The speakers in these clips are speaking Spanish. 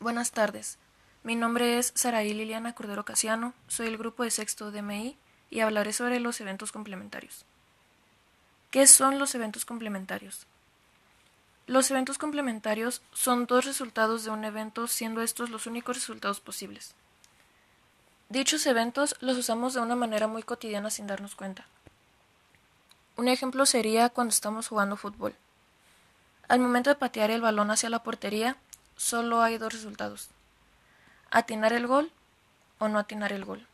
Buenas tardes. Mi nombre es Saraí Liliana Cordero Casiano, soy el grupo de sexto DMI y hablaré sobre los eventos complementarios. ¿Qué son los eventos complementarios? Los eventos complementarios son dos resultados de un evento siendo estos los únicos resultados posibles. Dichos eventos los usamos de una manera muy cotidiana sin darnos cuenta. Un ejemplo sería cuando estamos jugando fútbol. Al momento de patear el balón hacia la portería, solo hay dos resultados. Atinar el gol o no atinar el gol.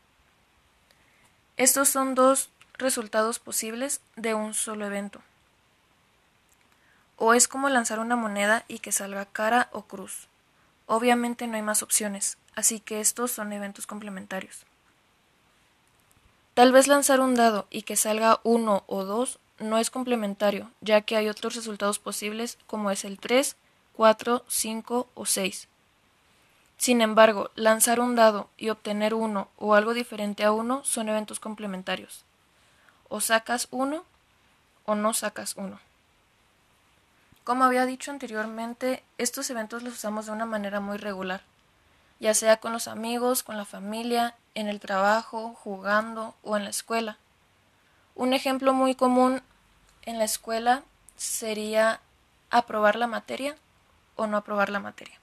Estos son dos resultados posibles de un solo evento. O es como lanzar una moneda y que salga cara o cruz. Obviamente no hay más opciones, así que estos son eventos complementarios. Tal vez lanzar un dado y que salga uno o dos no es complementario, ya que hay otros resultados posibles como es el 3, 4, 5 o 6. Sin embargo, lanzar un dado y obtener uno o algo diferente a uno son eventos complementarios. O sacas uno o no sacas uno. Como había dicho anteriormente, estos eventos los usamos de una manera muy regular, ya sea con los amigos, con la familia, en el trabajo, jugando o en la escuela. Un ejemplo muy común en la escuela sería aprobar la materia o no aprobar la materia.